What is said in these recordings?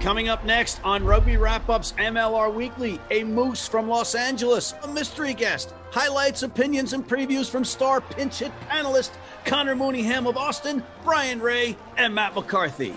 Coming up next on Rugby Wrap Ups MLR Weekly, a moose from Los Angeles, a mystery guest, highlights, opinions, and previews from star pinch hit panelist Connor Mooneyham of Austin, Brian Ray, and Matt McCarthy.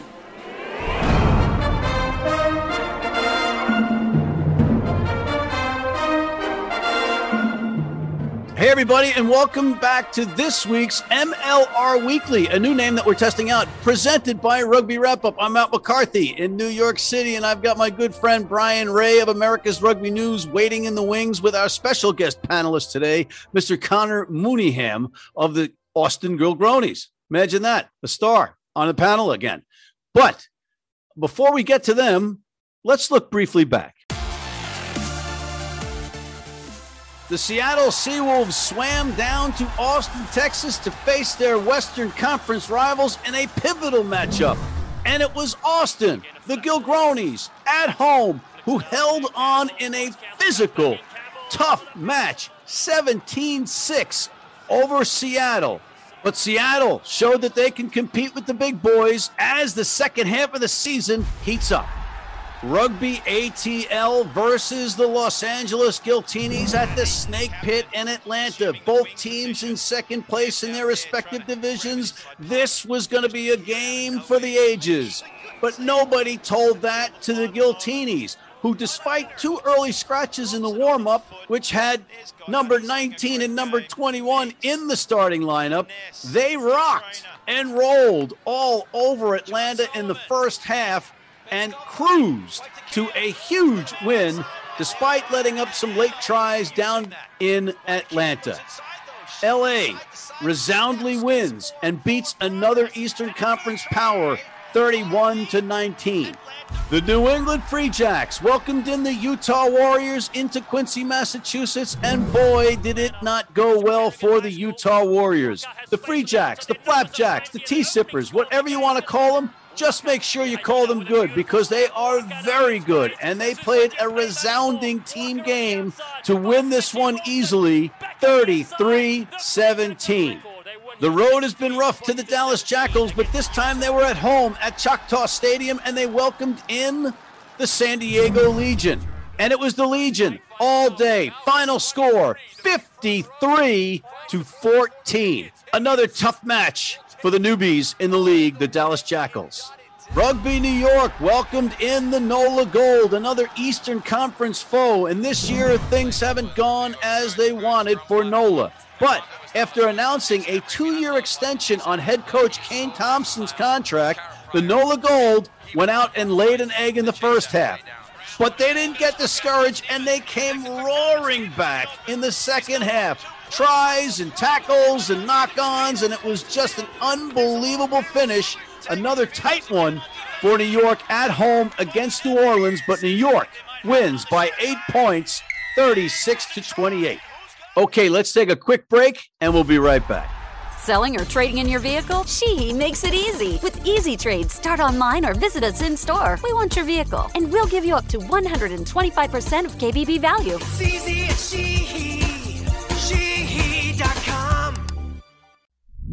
Hey, everybody, and welcome back to this week's MLR Weekly, a new name that we're testing out, presented by Rugby Wrap Up. I'm Matt McCarthy in New York City, and I've got my good friend Brian Ray of America's Rugby News waiting in the wings with our special guest panelist today, Mr. Connor Mooneyham of the Austin Gilgronis. Imagine that, a star on the panel again. But before we get to them, let's look briefly back. The Seattle Seawolves swam down to Austin, Texas to face their Western Conference rivals in a pivotal matchup. And it was Austin, the Gilgronis, at home, who held on in a physical, tough match, 17 6 over Seattle. But Seattle showed that they can compete with the big boys as the second half of the season heats up. Rugby ATL versus the Los Angeles Giltinis at the Snake Pit in Atlanta. Both teams in second place in their respective divisions. This was going to be a game for the ages. But nobody told that to the Giltinis, who, despite two early scratches in the warm up, which had number 19 and number 21 in the starting lineup, they rocked and rolled all over Atlanta in the first half and cruised to a huge win despite letting up some late tries down in Atlanta. LA resoundingly wins and beats another Eastern Conference power 31 to 19. The New England Free Jacks welcomed in the Utah Warriors into Quincy, Massachusetts, and boy, did it not go well for the Utah Warriors. The Free Jacks, the Flapjacks, the Tea Sippers, whatever you want to call them, just make sure you call them good because they are very good and they played a resounding team game to win this one easily 33 17. The road has been rough to the Dallas Jackals, but this time they were at home at Choctaw Stadium and they welcomed in the San Diego Legion. And it was the Legion all day. Final score 53 to 14. Another tough match for the newbies in the league, the Dallas Jackals. Rugby New York welcomed in the NOLA Gold, another Eastern Conference foe. And this year, things haven't gone as they wanted for NOLA. But after announcing a two year extension on head coach Kane Thompson's contract, the NOLA Gold went out and laid an egg in the first half. But they didn't get discouraged and they came roaring back in the second half tries and tackles and knock ons, and it was just an unbelievable finish. Another tight one for New York at home against New Orleans, but New York wins by eight points, 36 to 28. Okay, let's take a quick break and we'll be right back. Selling or trading in your vehicle? She makes it easy. With Easy Trade, start online or visit us in store. We want your vehicle, and we'll give you up to 125% of KBB value. It's easy at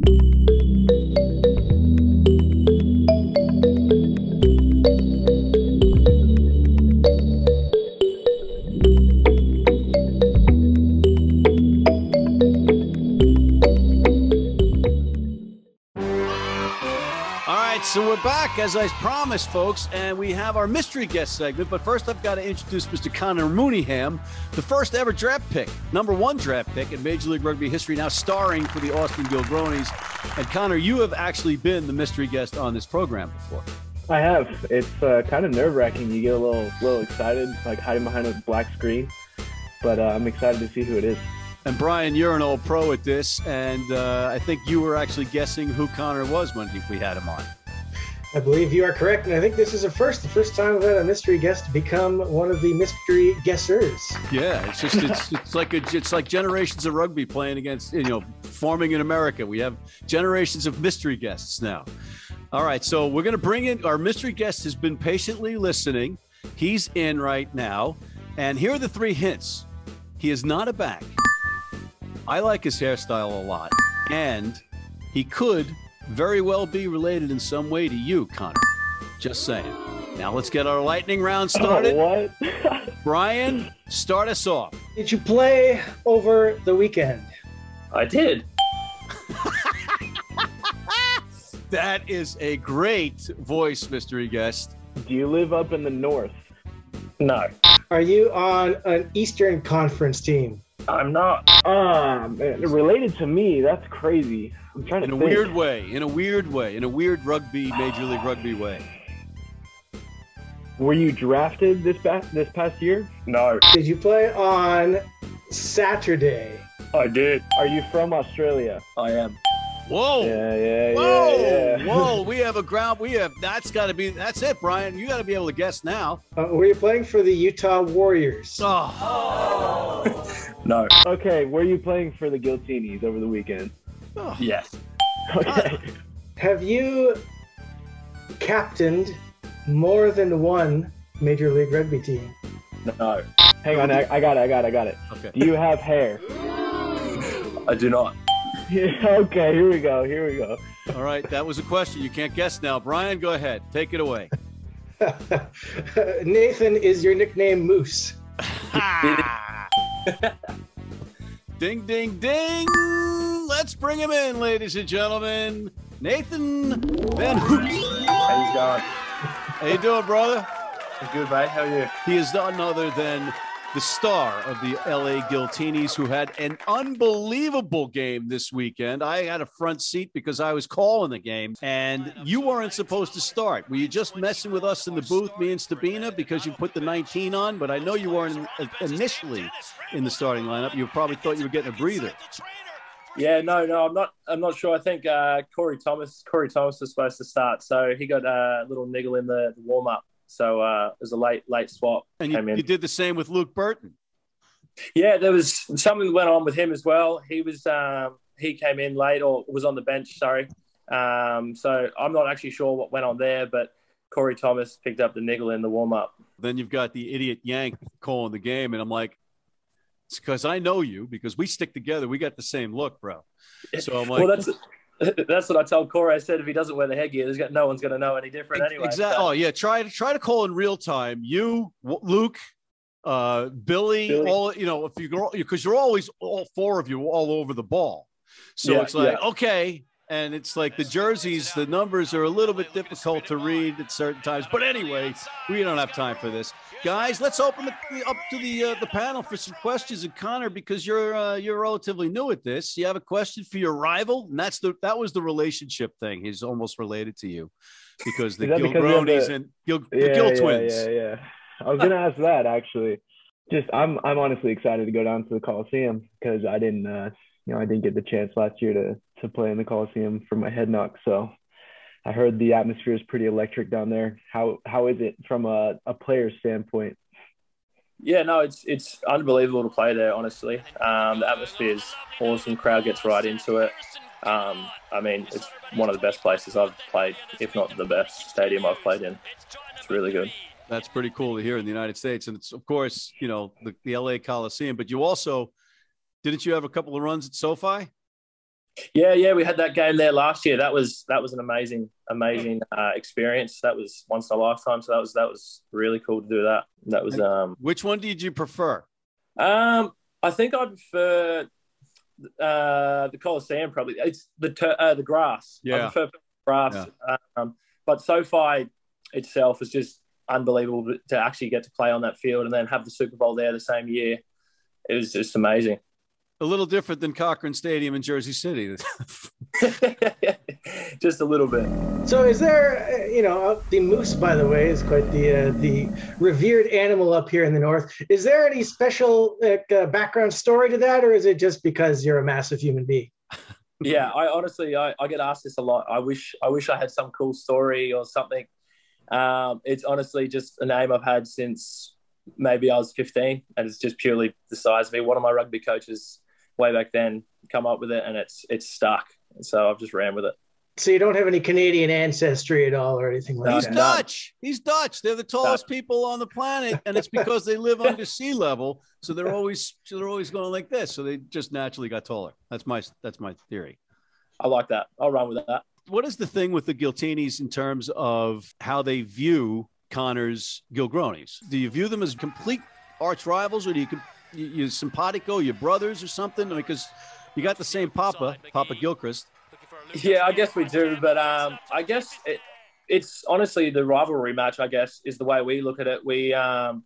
she. so we're back as I promised, folks, and we have our mystery guest segment. But first, I've got to introduce Mr. Connor Mooneyham, the first ever draft pick, number one draft pick in Major League Rugby history, now starring for the Austin Gilgronis. And Connor, you have actually been the mystery guest on this program before. I have. It's uh, kind of nerve wracking. You get a little, little excited, like hiding behind a black screen. But uh, I'm excited to see who it is. And Brian, you're an old pro at this, and uh, I think you were actually guessing who Connor was when we had him on. I believe you are correct, and I think this is a first, the first time we've had a mystery guest become one of the mystery guessers. Yeah, it's just it's, it's like a, it's like generations of rugby playing against you know forming in America. We have generations of mystery guests now. All right, so we're going to bring in our mystery guest has been patiently listening. He's in right now, and here are the three hints. He is not a back. I like his hairstyle a lot, and he could very well be related in some way to you, Connor. Just saying. Now let's get our lightning round started. Oh, what? Brian, start us off. Did you play over the weekend? I did. That is a great voice, mystery guest. Do you live up in the north? No, Are you on an Eastern Conference team? I'm not. Ah, man, related to me. That's crazy. I'm trying to In a think. weird way, in a weird way, in a weird rugby, Major League Rugby way. Were you drafted this past this past year? No, Did you play on Saturday? I did. Are you from Australia? I am. Whoa. Yeah, yeah, Whoa, yeah, yeah. whoa! We have a ground. We have. That's got to be. That's it, Brian. You got to be able to guess now. Uh, were you playing for the Utah Warriors? Oh, No. Okay, were you playing for the Giltinis over the weekend? oh. Yes. Okay. Have you captained more than one Major League Rugby team? No. Hang on, I, I got it, I got it, I got it. Okay. Do you have hair? I do not. okay, here we go, here we go. All right. That was a question. You can't guess now. Brian, go ahead. Take it away. Nathan is your nickname Moose. Ding, ding, ding. Let's bring him in, ladies and gentlemen. Nathan den Hoedt. How you going? How you doing, brother? Good, mate. How are you? He is none other than the star of the LA Giltinis, who had an unbelievable game this weekend. I had a front seat because I was calling the game, and you weren't supposed to start. Were you just messing with us in the booth, me and Stabina, because you put the 19 on? But I know you weren't initially in the starting lineup. You probably thought you were getting a breather. Yeah, no, no, I'm not. I'm not sure. I think uh, Corey Thomas, Corey Thomas was supposed to start, so he got a little niggle in the, the warm up. So uh, it was a late, late swap. And you, you did the same with Luke Burton. Yeah, there was something went on with him as well. He was um, he came in late or was on the bench. Sorry. Um, so I'm not actually sure what went on there, but Corey Thomas picked up the niggle in the warm up. Then you've got the idiot Yank calling the game, and I'm like, it's because I know you because we stick together. We got the same look, bro. So I'm like, well, that's that's what I told Corey. I said if he doesn't wear the headgear, there's got, no one's going to know any different anyway. exactly. So- Oh yeah, try to try to call in real time. You, W- Luke, uh, Billy, Billy. all you know, if you go because you're always all four of you all over the ball. So Yeah, it's like yeah. okay. And it's like the jerseys, the numbers are a little bit difficult to read at certain times. But anyway, we don't have time for this, guys. Let's open the, up to the uh, the panel for some questions. And Connor, because you're uh, you're relatively new at this, you have a question for your rival, and that's the that was the relationship thing. He's almost related to you because the Is that Gil because we have Gronis the- and Gil, the Yeah, Gil yeah, twins. Yeah, yeah. I was gonna ask that actually. Just I'm I'm honestly excited to go down to the Coliseum because I didn't uh you know I didn't get the chance last year to to play in the Coliseum for my head knock. So I heard the atmosphere is pretty electric down there. How how is it from a, a player's standpoint? Yeah, no, it's it's unbelievable to play there. Honestly, um, the atmosphere is awesome. Crowd gets right into it. Um, I mean, it's one of the best places I've played, if not the best stadium I've played in. It's really good. That's pretty cool to hear in the United States, and it's of course you know the, the LA Coliseum. But you also didn't you have a couple of runs at SoFi? Yeah, yeah, we had that game there last year. That was that was an amazing, amazing uh, experience. That was once in a lifetime. So that was that was really cool to do that. That was um, Which one did you prefer? Um, I think I prefer uh, the Coliseum. Probably it's the tur- uh, the grass. Yeah. I prefer grass. Um, but SoFi itself is just unbelievable to actually get to play on that field and then have the Super Bowl there the same year. It was just amazing. A little different than Cochrane Stadium in Jersey City. just a little bit. So, is there, uh, you know, uh, the moose, by the way, is quite the uh, the revered animal up here in the north. Is there any special like, uh, background story to that, or is it just because you're a massive human being? yeah, I honestly I, I get asked this a lot. I wish I wish I had some cool story or something. Um, it's honestly just a name I've had since maybe I was 15, and it's just purely the size of me. One of my rugby coaches way back then come up with it, and it's it's stuck. So I've just ran with it. So you don't have any Canadian ancestry at all, or anything like No, He's that. no. Dutch. He's Dutch. They're the tallest people on the planet, and it's because they live under sea level. So they're always so they're always going like this. So they just naturally got taller. That's my that's my theory. I like that. I'll run with that. What is the thing with the Giltinis in terms of how they view Connor's Gilgronis? Do you view them as complete arch rivals, or do you you, you simpatico, your brothers or something? Because you got the same Papa, Papa Gilchrist. Yeah, I guess we do, but um, I guess it, it's honestly the rivalry match. I guess is the way we look at it. We um,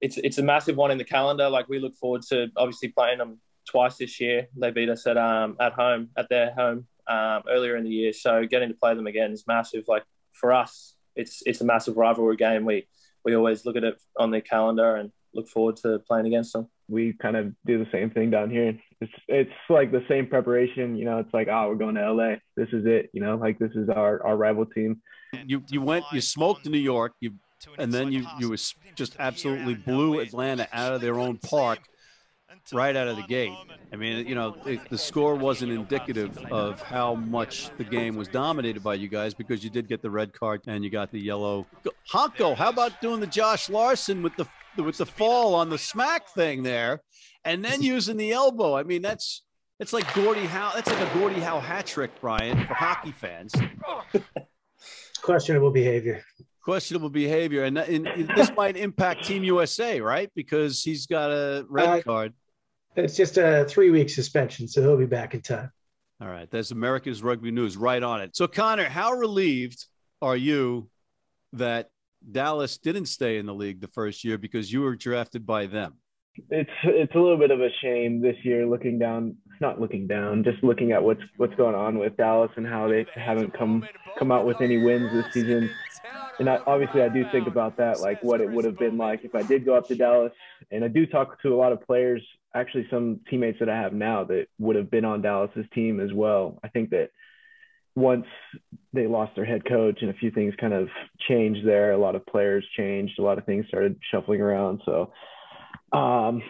it's it's a massive one in the calendar. Like we look forward to obviously playing them twice this year. They beat us at um at home at their home um, earlier in the year, so getting to play them again is massive. Like for us, it's it's a massive rivalry game. We we always look at it on the calendar and look forward to playing against them. We kind of do the same thing down here. It's it's like the same preparation. You know, it's like oh, we're going to LA. This is it. You know, like this is our our rival team. You you went you smoked New York. You and then you you was just absolutely blew Atlanta out of their own park right out of the gate. I mean, you know, it, the score wasn't indicative of how much the game was dominated by you guys because you did get the red card and you got the yellow. Honko, how about doing the Josh Larson with the with the fall on the smack thing there, and then using the elbow? I mean, that's it's like Gordie Howe. That's like a Gordie Howe hat trick, Brian, for hockey fans. Questionable behavior questionable behavior, and, and, this might impact Team USA, right? Because he's got a red uh, card. It's just a three week suspension, so he'll be back in time. All right. That's America's Rugby News right on it. So, Connor, how relieved are you that Dallas didn't stay in the league the first year because you were drafted by them? It's it's a little bit of a shame this year looking down not looking down, just looking at what's what's going on with Dallas and how they haven't come come out with any wins this season and I, obviously I do think about that, like what it would have been like if I did go up to Dallas. And I do talk to a lot of players, actually some teammates that I have now that would have been on Dallas's team as well. I think that once they lost their head coach and a few things kind of changed there, a lot of players changed, a lot of things started shuffling around. So, um,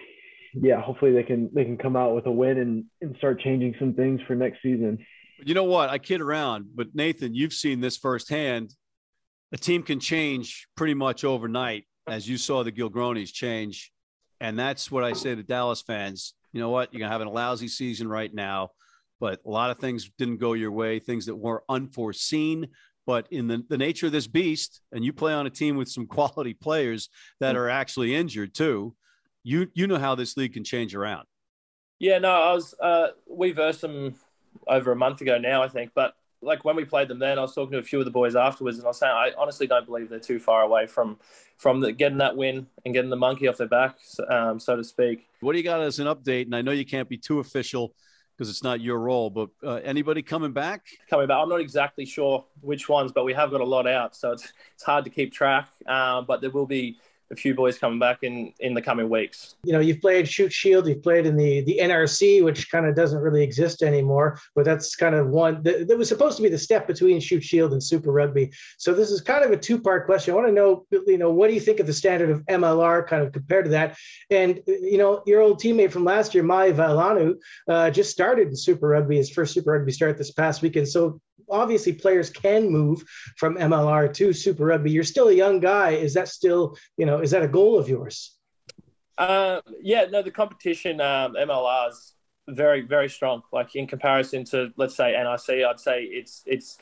yeah, hopefully they can they can come out with a win and, and start changing some things for next season. You know what? I kid around, but Nathan, you've seen this firsthand a team can change pretty much overnight, as you saw the Gilgronis change. And that's what I say to Dallas fans. You know what? You're having a lousy season right now, but a lot of things didn't go your way, things that were unforeseen. But in the, the nature of this beast, and you play on a team with some quality players that are actually injured too, you you know how this league can change around. Yeah, no, I was uh, we versed them over a month ago now, I think, but like when we played them then, I was talking to a few of the boys afterwards, and I was saying I honestly don't believe they're too far away from from the, getting that win and getting the monkey off their back, um, so to speak. What do you got as an update? And I know you can't be too official because it's not your role, but uh, anybody coming back? Coming back, I'm not exactly sure which ones, but we have got a lot out, so it's it's hard to keep track. Uh, but there will be a few boys coming back in in the coming weeks. You know, you've played Shute Shield, you've played in the the NRC, which kind of doesn't really exist anymore, but that's kind of one that, that was supposed to be the step between Shute Shield and Super Rugby. So this is kind of a two part question. I want to know, you know, what do you think of the standard of MLR kind of compared to that? And you know, your old teammate from last year, Mahe Vailanu, uh, just started in Super Rugby, his first Super Rugby start this past weekend. So obviously players can move from MLR to Super Rugby. You're still a young guy. Is that still, you know, is that a goal of yours? Uh, yeah, no, the competition um, MLR is very, very strong. Like in comparison to, let's say NRC, I'd say it's it's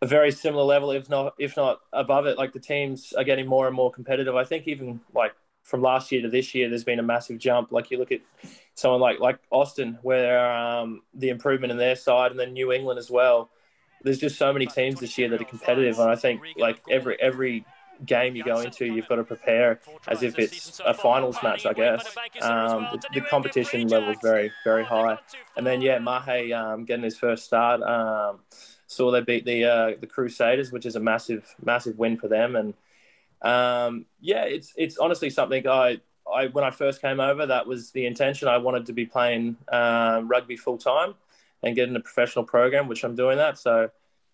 a very similar level, if not if not above it. Like the teams are getting more and more competitive. I think even like from last year to this year, there's been a massive jump. Like you look at someone like like Austin, where um, the improvement in their side, and then New England as well there's just so many teams this year that are competitive, and I think like every every game you go into, you've got to prepare as if it's a finals match, I guess. Um, the, the, competition level is very, very high. And then, yeah, Mahe um, getting his first start. Um, saw they beat the uh, the Crusaders, which is a massive, massive win for them. And um, yeah, it's it's honestly something I, I when I first came over, that was the intention. I wanted to be playing uh, rugby full time and get in a professional program, which I'm doing that. So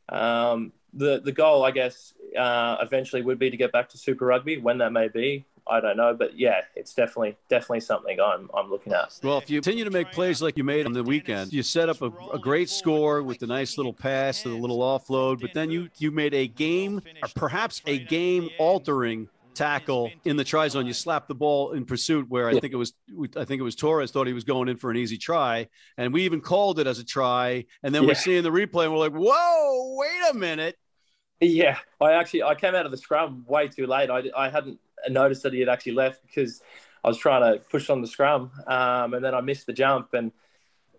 um, the the goal, I guess, uh, eventually would be to get back to Super Rugby. When that may be, I don't know, but yeah, it's definitely definitely something I'm I'm looking at. Well, if you continue to make plays like you made on the weekend, you set up a, a great score with the nice little pass, the little offload, but then you you made a game, or perhaps a game altering tackle in the try zone. You slap the ball in pursuit, where I yeah. think it was I think it was Torres thought he was going in for an easy try, and we even called it as a try. And then yeah. we're seeing the replay, and we're like, "Whoa, wait a minute!" Yeah, I actually I came out of the scrum way too late. I, I hadn't noticed that he had actually left because I was trying to push on the scrum, um, and then I missed the jump, and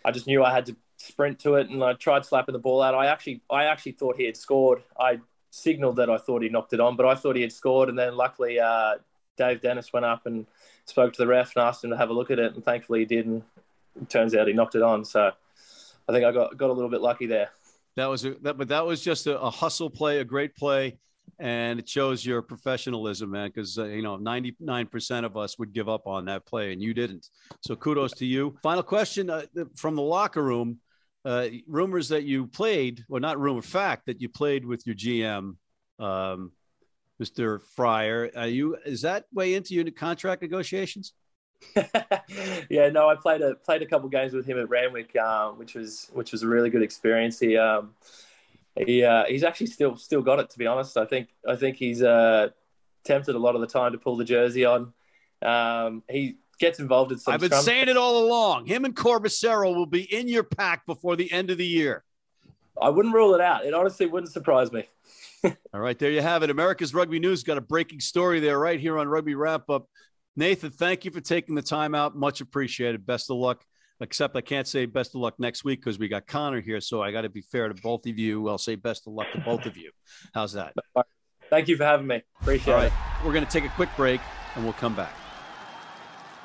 I just knew I had to sprint to it, and I tried slapping the ball out. I actually I actually thought he had scored. I signaled that I thought he knocked it on, but I thought he had scored. And then luckily, uh, Dave Dennis went up and spoke to the ref and asked him to have a look at it, and thankfully he did. And it turns out he knocked it on. So I think I got got a little bit lucky there. That was a, that, but that was just a, a hustle play, a great play, and it shows your professionalism, man. Because uh, you know, ninety nine percent of us would give up on that play, and you didn't. So kudos to you. Final question uh, from the locker room uh, rumors that you played, well, not rumor, fact that you played with your GM, um, Mr. Freier. Are you is that way into your contract negotiations? yeah, no, I played a played a couple games with him at Randwick, um, which was which was a really good experience. He um, he uh, he's actually still still got it. To be honest, I think I think he's uh, tempted a lot of the time to pull the jersey on. Um, he gets involved in some. I've been saying it all along. Him and Corbicero will be in your pack before the end of the year. I wouldn't rule it out. It honestly wouldn't surprise me. all right, there you have it. America's Rugby News got a breaking story there right here on Rugby Wrap Up. Nathan, thank you for taking the time out. Much appreciated. Best of luck. Except I can't say best of luck next week because we got Connor here. So I got to be fair to both of you. I'll say best of luck to both of you. How's that? Thank you for having me. Appreciate All right. it. We're going to take a quick break and we'll come back.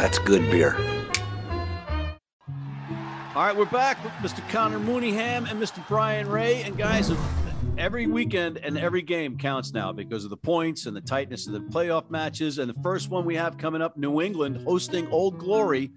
That's good beer. All right, we're back with Mr. Connor Mooneyham and Mr. Brian Ray. And guys, every weekend and every game counts now because of the points and the tightness of the playoff matches. And the first one we have coming up, New England hosting Old Glory,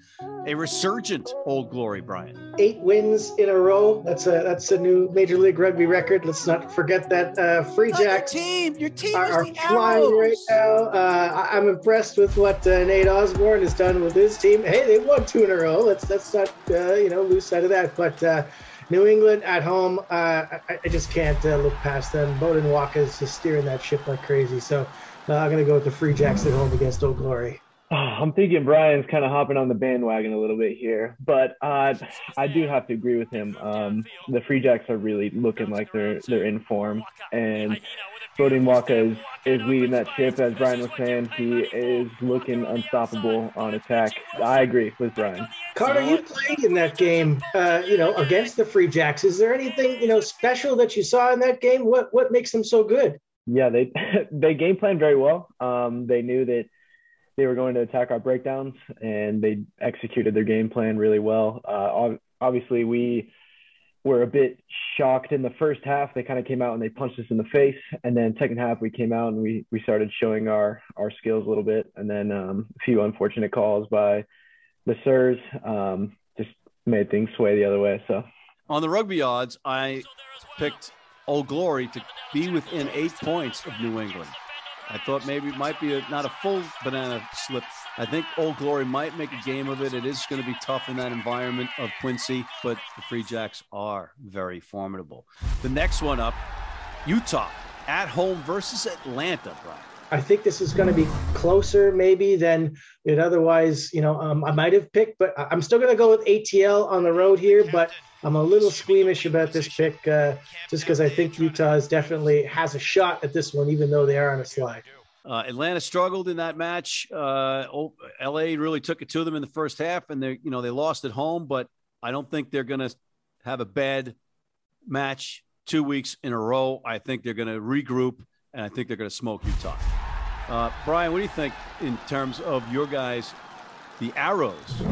a resurgent Old Glory, Brian. Eight wins in a row. That's a that's a new Major League Rugby record. Let's not forget that. Uh, Free Jacks. Your team, your team are, are flying right now. Uh, I'm impressed with what uh, Nate Osborne has done with his team. Hey, they won two in a row. Let's let's not uh, you know lose sight of that. But uh, New England at home, uh, I, I, just can't uh, look past them. Beaudein Waaka is just steering that ship like crazy. So uh, I'm going to go with the Free Jacks at home against Old Glory. Oh, I'm thinking Brian's kind of hopping on the bandwagon a little bit here, but uh, I do have to agree with him. Um, the Free Jacks are really looking like they're they're in form, and Beaudein Waaka is, is leading that ship. As Brian was saying, he is looking unstoppable on attack. I agree with Brian. Carter, you played in that game, uh, you know, against the Free Jacks. Is there anything, you know, special that you saw in that game? What what makes them so good? Yeah, they they game planned very well. Um, they knew that they were going to attack our breakdowns, and they executed their game plan really well. Uh, obviously, we were a bit shocked in the first half. They kind of came out and they punched us in the face, and then second half we came out and we we started showing our our skills a little bit, and then um, a few unfortunate calls by the Sirs um, just made things sway the other way. So on the rugby odds, I picked Old Glory to be within eight points of New England. I thought maybe it might be a, not a full banana slip. I think Old Glory might make a game of it. It is going to be tough in that environment of Quincy, but the Free Jacks are very formidable. The next one up, Utah at home versus Atlanta, Brian. I think this is going to be closer maybe than it otherwise, you know, um, I might have picked, but I'm still going to go with ATL on the road here. But I'm a little squeamish about this pick uh, just because I think Utah is definitely has a shot at this one, even though they are on a slide. Uh, Atlanta struggled in that match. Uh, LA really took it to them in the first half, and they, you know, they lost at home. But I don't think they're going to have a bad match two weeks in a row. I think they're going to regroup, and I think they're going to smoke Utah. Uh, Brian, what do you think in terms of your guys, the Arrows,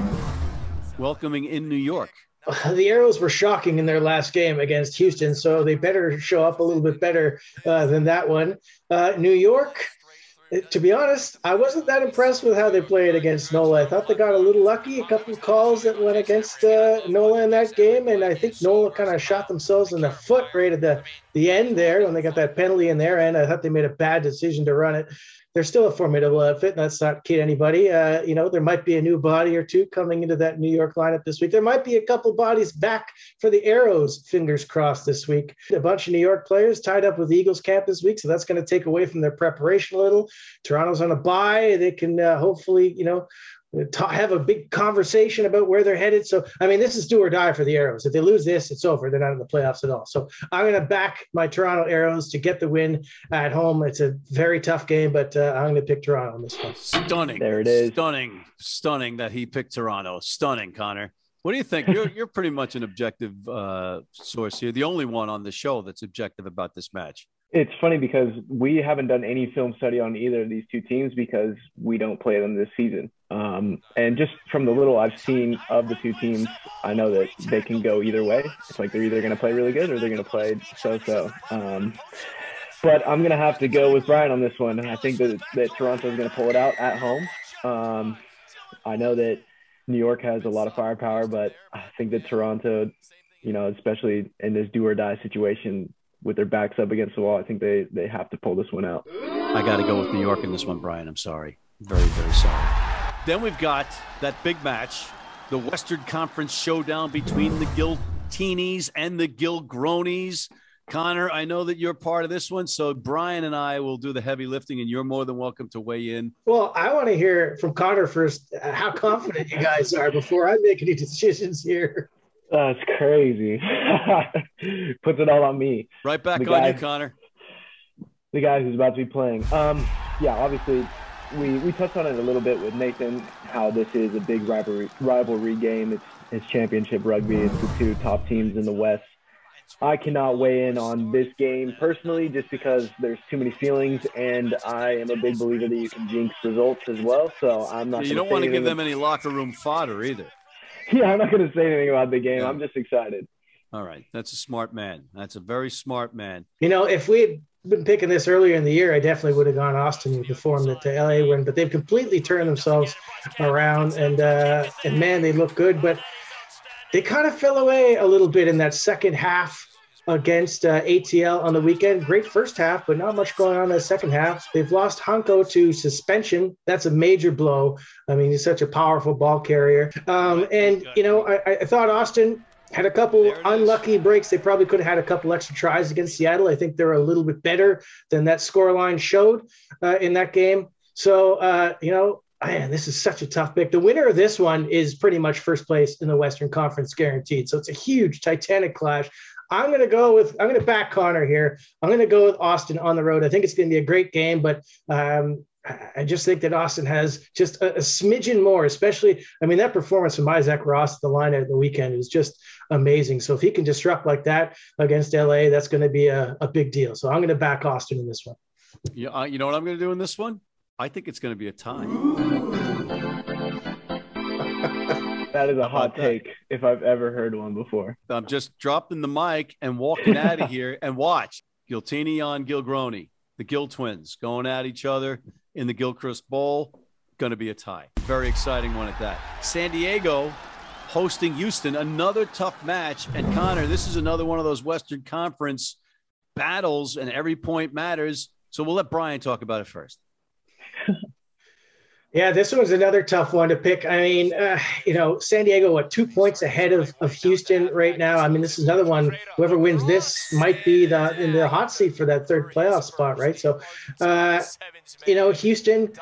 welcoming in New York? the Arrows were shocking in their last game against Houston, so they better show up a little bit better uh, than that one. Uh, New York, to be honest, I wasn't that impressed with how they played against Nola. I thought they got a little lucky, a couple of calls that went against uh, Nola in that game, and I think Nola kind of shot themselves in the foot right at the, the end there when they got that penalty in their end. I thought they made a bad decision to run it they're still a formidable outfit. And that's not kid anybody. Uh, you know, there might be a new body or two coming into that New York lineup this week. There might be a couple bodies back for the Arrows. Fingers crossed this week. A bunch of New York players tied up with Eagles camp this week, so that's going to take away from their preparation a little. Toronto's on a bye. They can uh, hopefully, you know, have a big conversation about where they're headed. So, I mean, this is do or die for the Arrows. If they lose this, it's over. They're not in the playoffs at all. So, I'm going to back my Toronto Arrows to get the win at home. It's a very tough game, but uh, I'm going to pick Toronto on this one. Stunning. There it is. Stunning. Stunning that he picked Toronto. Stunning, Connor. What do you think? You're you're pretty much an objective uh, source here, the only one on the show that's objective about this match. It's funny because we haven't done any film study on either of these two teams because we don't play them this season. Um, and just from the little I've seen of the two teams, I know that they can go either way. It's like they're either going to play really good or they're going to play so-so. Um, but I'm going to have to go with Brian on this one. I think that, that Toronto is going to pull it out at home. Um, I know that New York has a lot of firepower, but I think that Toronto, you know, especially in this do or die situation, with their backs up against the wall, I think they they have to pull this one out. I got to go with New York in this one, Brian. I'm sorry, very very sorry. Then we've got that big match, the Western Conference showdown between the Giltinis and the Gilgronis. Connor, I know that you're part of this one, so Brian and I will do the heavy lifting, and you're more than welcome to weigh in. Well, I want to hear from Connor first how confident you guys are before I make any decisions here. That's crazy. Puts it all on me. Right back the on guy, you, Connor. The guy who's about to be playing. Um, yeah, obviously, we we touched on it a little bit with Nathan. How this is a big rivalry rivalry game. It's it's championship rugby. It's the two top teams in the West. I cannot weigh in on this game personally, just because there's too many feelings, and I am a big believer that you can jinx results as well. So I'm not. you don't want to give them any locker room fodder either. yeah, I'm not going to say anything about the game. Yeah. I'm just excited. All right. That's a smart man. That's a very smart man. You know, if we had been picking this earlier in the year, I definitely would have gone Austin with the form that the LA win, but they've completely turned themselves around and uh and man, they look good, but they kind of fell away a little bit in that second half against uh, ATL on the weekend. Great first half, but not much going on in the second half. They've lost Hanko to suspension. That's a major blow. I mean, he's such a powerful ball carrier. Um, and, you know, I, I thought Austin had a couple unlucky breaks. They probably could have had a couple extra tries against Seattle. I think they're a little bit better than that scoreline showed uh, in that game. So, uh, you know, man, this is such a tough pick. The winner of this one is pretty much first place in the Western Conference guaranteed. So it's a huge Titanic clash. I'm going to go with, I'm going to back Connor here. I'm going to go with Austin on the road. I think it's going to be a great game, but um, I just think that Austin has just a, a, smidgen more, especially, I mean, that performance from Isaac Ross at the line at the weekend was just amazing. So if he can disrupt like that against LA, that's going to be a, a big deal. So I'm going to back Austin in this one. Yeah, uh, you know what I'm going to do in this one? I think it's going to be a tie. That is a hot take if I've ever heard one before. I'm just dropping the mic and walking out of here and watch Giltini on Gilgroni, the Gil twins going at each other in the Gilchrist Bowl. Going to be a tie. Very exciting one at that. San Diego hosting Houston, another tough match. And Connor, this is another one of those Western Conference battles, and every point matters. So we'll let Brian talk about it first. Yeah, this was another tough one to pick. I mean, uh, you know, San Diego, what, two points ahead of, of Houston right now? I mean, this is another one. Whoever wins this might be the in the hot seat for that third playoff spot, right? So, uh, you know, Houston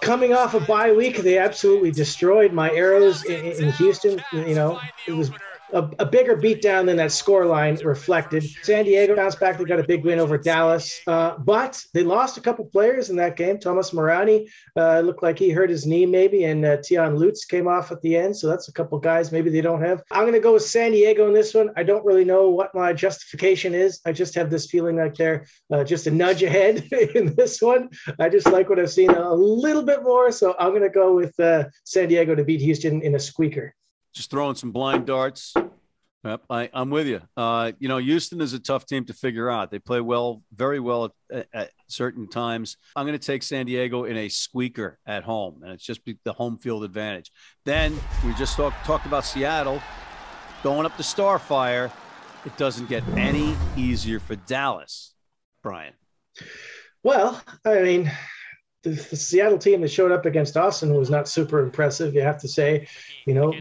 coming off a bye week, they absolutely destroyed my arrows in, in Houston. You know, it was a, a bigger beatdown than that score line reflected. San Diego bounced back. They got a big win over Dallas, uh, but they lost a couple players in that game. Thomas Morani uh, looked like he hurt his knee maybe, and uh, Tion Lutz came off at the end. So that's a couple guys maybe they don't have. I'm going to go with San Diego in this one. I don't really know what my justification is. I just have this feeling like they're uh, just a nudge ahead in this one. I just like what I've seen a little bit more. So I'm going to go with uh, San Diego to beat Houston in a squeaker. Just throwing some blind darts. Yep, I, am with you. Uh, you know, Houston is a tough team to figure out. They play well, very well at, at certain times. I'm going to take San Diego in a squeaker at home, and it's just the home field advantage. Then we just talk, talked about Seattle going up to Starfire. It doesn't get any easier for Dallas, Brian. Well, I mean, the, the, Seattle team that showed up against Austin was not super impressive, you have to say. You know,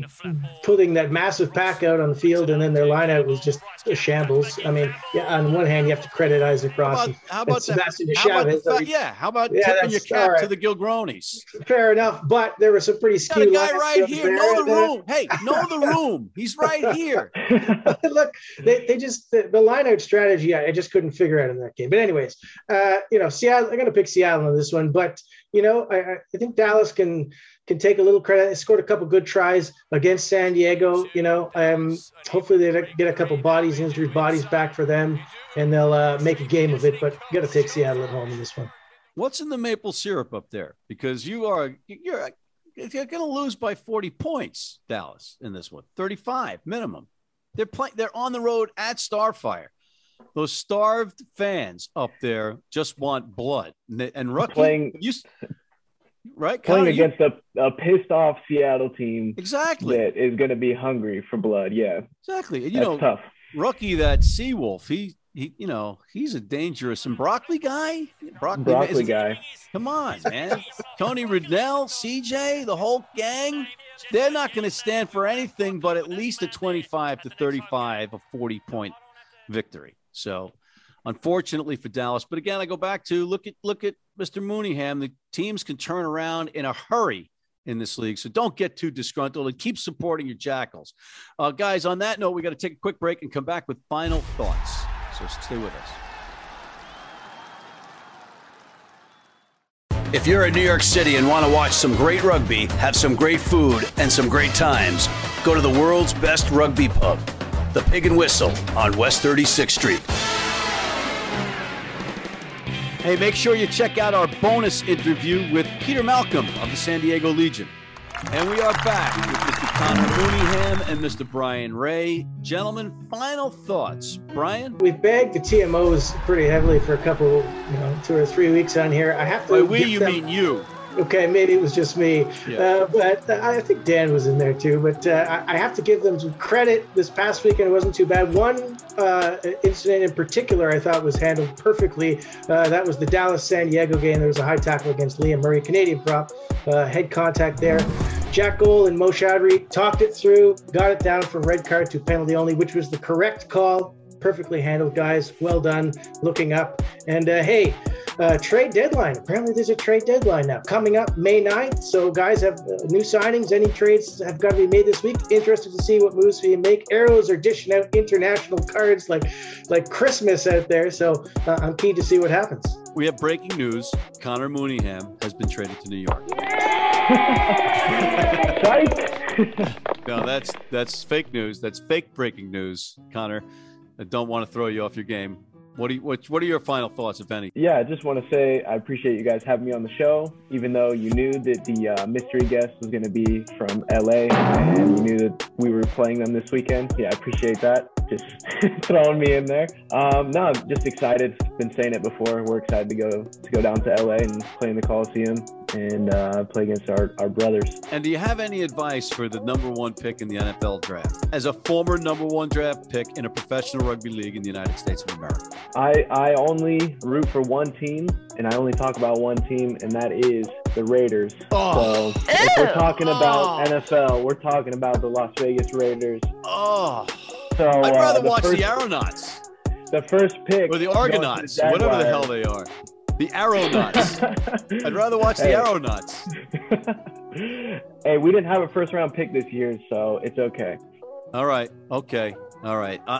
putting that massive pack out on the field and then their lineout was just a shambles. I mean, yeah, on one hand, you have to credit Isaac Ross. How about, how about that, how about the, yeah, how about yeah, tipping your cap right. to the Gilgronis? Fair enough, but there was some pretty skewed. Got a guy right here. Know the room. Hey, know the room. He's right here. Look, they, they just the, the lineout strategy. I just couldn't figure out in that game. But anyways, uh, you know, Seattle. I'm going to pick Seattle on this one, but you know, I, I think Dallas can can take a little credit. They scored a couple good tries against San Diego. You know, um, hopefully they get a couple bodies, injured bodies back for them, and they'll uh, make a game of it. But got to take Seattle at home in this one. What's in the maple syrup up there? Because you are you're you're going to lose by 40 points, Dallas, in this one, 35 minimum. They're playing. They're on the road at Starfire. Those starved fans up there just want blood, and, and Rookie, playing, you, right? Playing Connor, against you, a, a pissed off Seattle team, exactly, that is going to be hungry for blood. Yeah, exactly. And, you That's know, tough. Rookie, that Seawolf, he he, you know, he's a dangerous and broccoli guy. Broccoli, broccoli guy. Come on, man. Tony Rudnell, CJ, the whole gang. They're not going to stand for anything but at least a 25 to 35, a 40 point victory. So, unfortunately for Dallas, but again, I go back to look at look at Mr. Mooneyham. The teams can turn around in a hurry in this league, so don't get too disgruntled and keep supporting your Jackals, uh, guys. On that note, we got to take a quick break and come back with final thoughts. So stay with us. If you're in New York City and want to watch some great rugby, have some great food, and some great times, go to the world's best rugby pub the Pig and Whistle on West 36th Street. Hey, make sure you check out our bonus interview with Peter Malcolm of the San Diego Legion. And we are back with Mr. Connor Mooneyham and Mr. Brian Ray. Gentlemen, final thoughts. Brian? We've bagged the TMOs pretty heavily for a couple, you know, two or three weeks on here. I have to. By we, you them- mean you. Okay, maybe it was just me, yeah. uh, but I think Dan was in there too. But uh, I have to give them some credit. This past weekend it wasn't too bad. One uh, incident in particular I thought was handled perfectly. Uh, that was the Dallas San Diego game. There was a high tackle against Liam Murray, Canadian prop, uh, head contact there. Jack Gold and Mo Chowdhury talked it through, got it down from red card to penalty only, which was the correct call. Perfectly handled, guys. Well done. Looking up. And uh, hey, uh, trade deadline. Apparently, there's a trade deadline now coming up May 9th. So, guys have uh, new signings. Any trades have got to be made this week. Interested to see what moves we make. Arrows are dishing out international cards like like Christmas out there. So, uh, I'm keen to see what happens. We have breaking news. Connor Mooneyham has been traded to New York. no, that's that's fake news. That's fake breaking news, Connor. I don't want to throw you off your game. What do you, what, what are your final thoughts, if any? Yeah, I just want to say I appreciate you guys having me on the show, even though you knew that the uh, mystery guest was going to be from LA and you knew that we were playing them this weekend. Yeah, I appreciate that. Just throwing me in there. Um, no, I'm just excited. Been saying it before. We're excited to go to go down to LA and play in the Coliseum and uh, play against our, our brothers. And do you have any advice for the number one pick in the NFL draft? As a former number one draft pick in a professional rugby league in the United States of America. I, I only root for one team and I only talk about one team, and that is the Raiders. Oh. So if we're talking about oh. NFL, we're talking about the Las Vegas Raiders. Oh. So I'd rather uh, watch first, the Aeronauts. The first pick. Or the Argonauts, whatever the hell they are. The Aeronauts. I'd rather watch hey. the Aeronauts. hey, we didn't have a first round pick this year, so it's okay. All right. Okay. All right. Uh,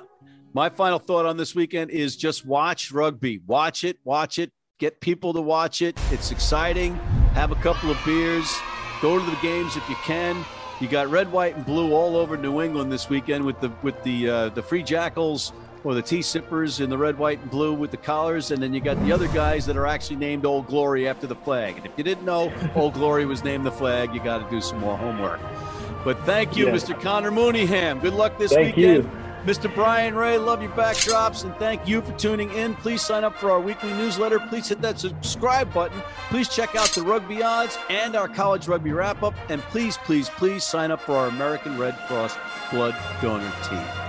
my final thought on this weekend is just watch rugby. Watch it. Watch it. Get people to watch it. It's exciting. Have a couple of beers. Go to the games if you can. You got red, white, and blue all over New England this weekend with the with the uh, the Free Jackals or the tea Sippers in the red, white, and blue with the collars, and then you got the other guys that are actually named Old Glory after the flag. And if you didn't know Old Glory was named the flag, you got to do some more homework. But thank you, Yeah. Mr. Connor Mooneyham. Good luck this Thank weekend. you. Mr. Brian Ray, love your backdrops, and thank you for tuning in. Please sign up for our weekly newsletter. Please hit that subscribe button. Please check out the rugby odds and our college rugby wrap up. And please, please, please sign up for our American Red Cross blood donor team.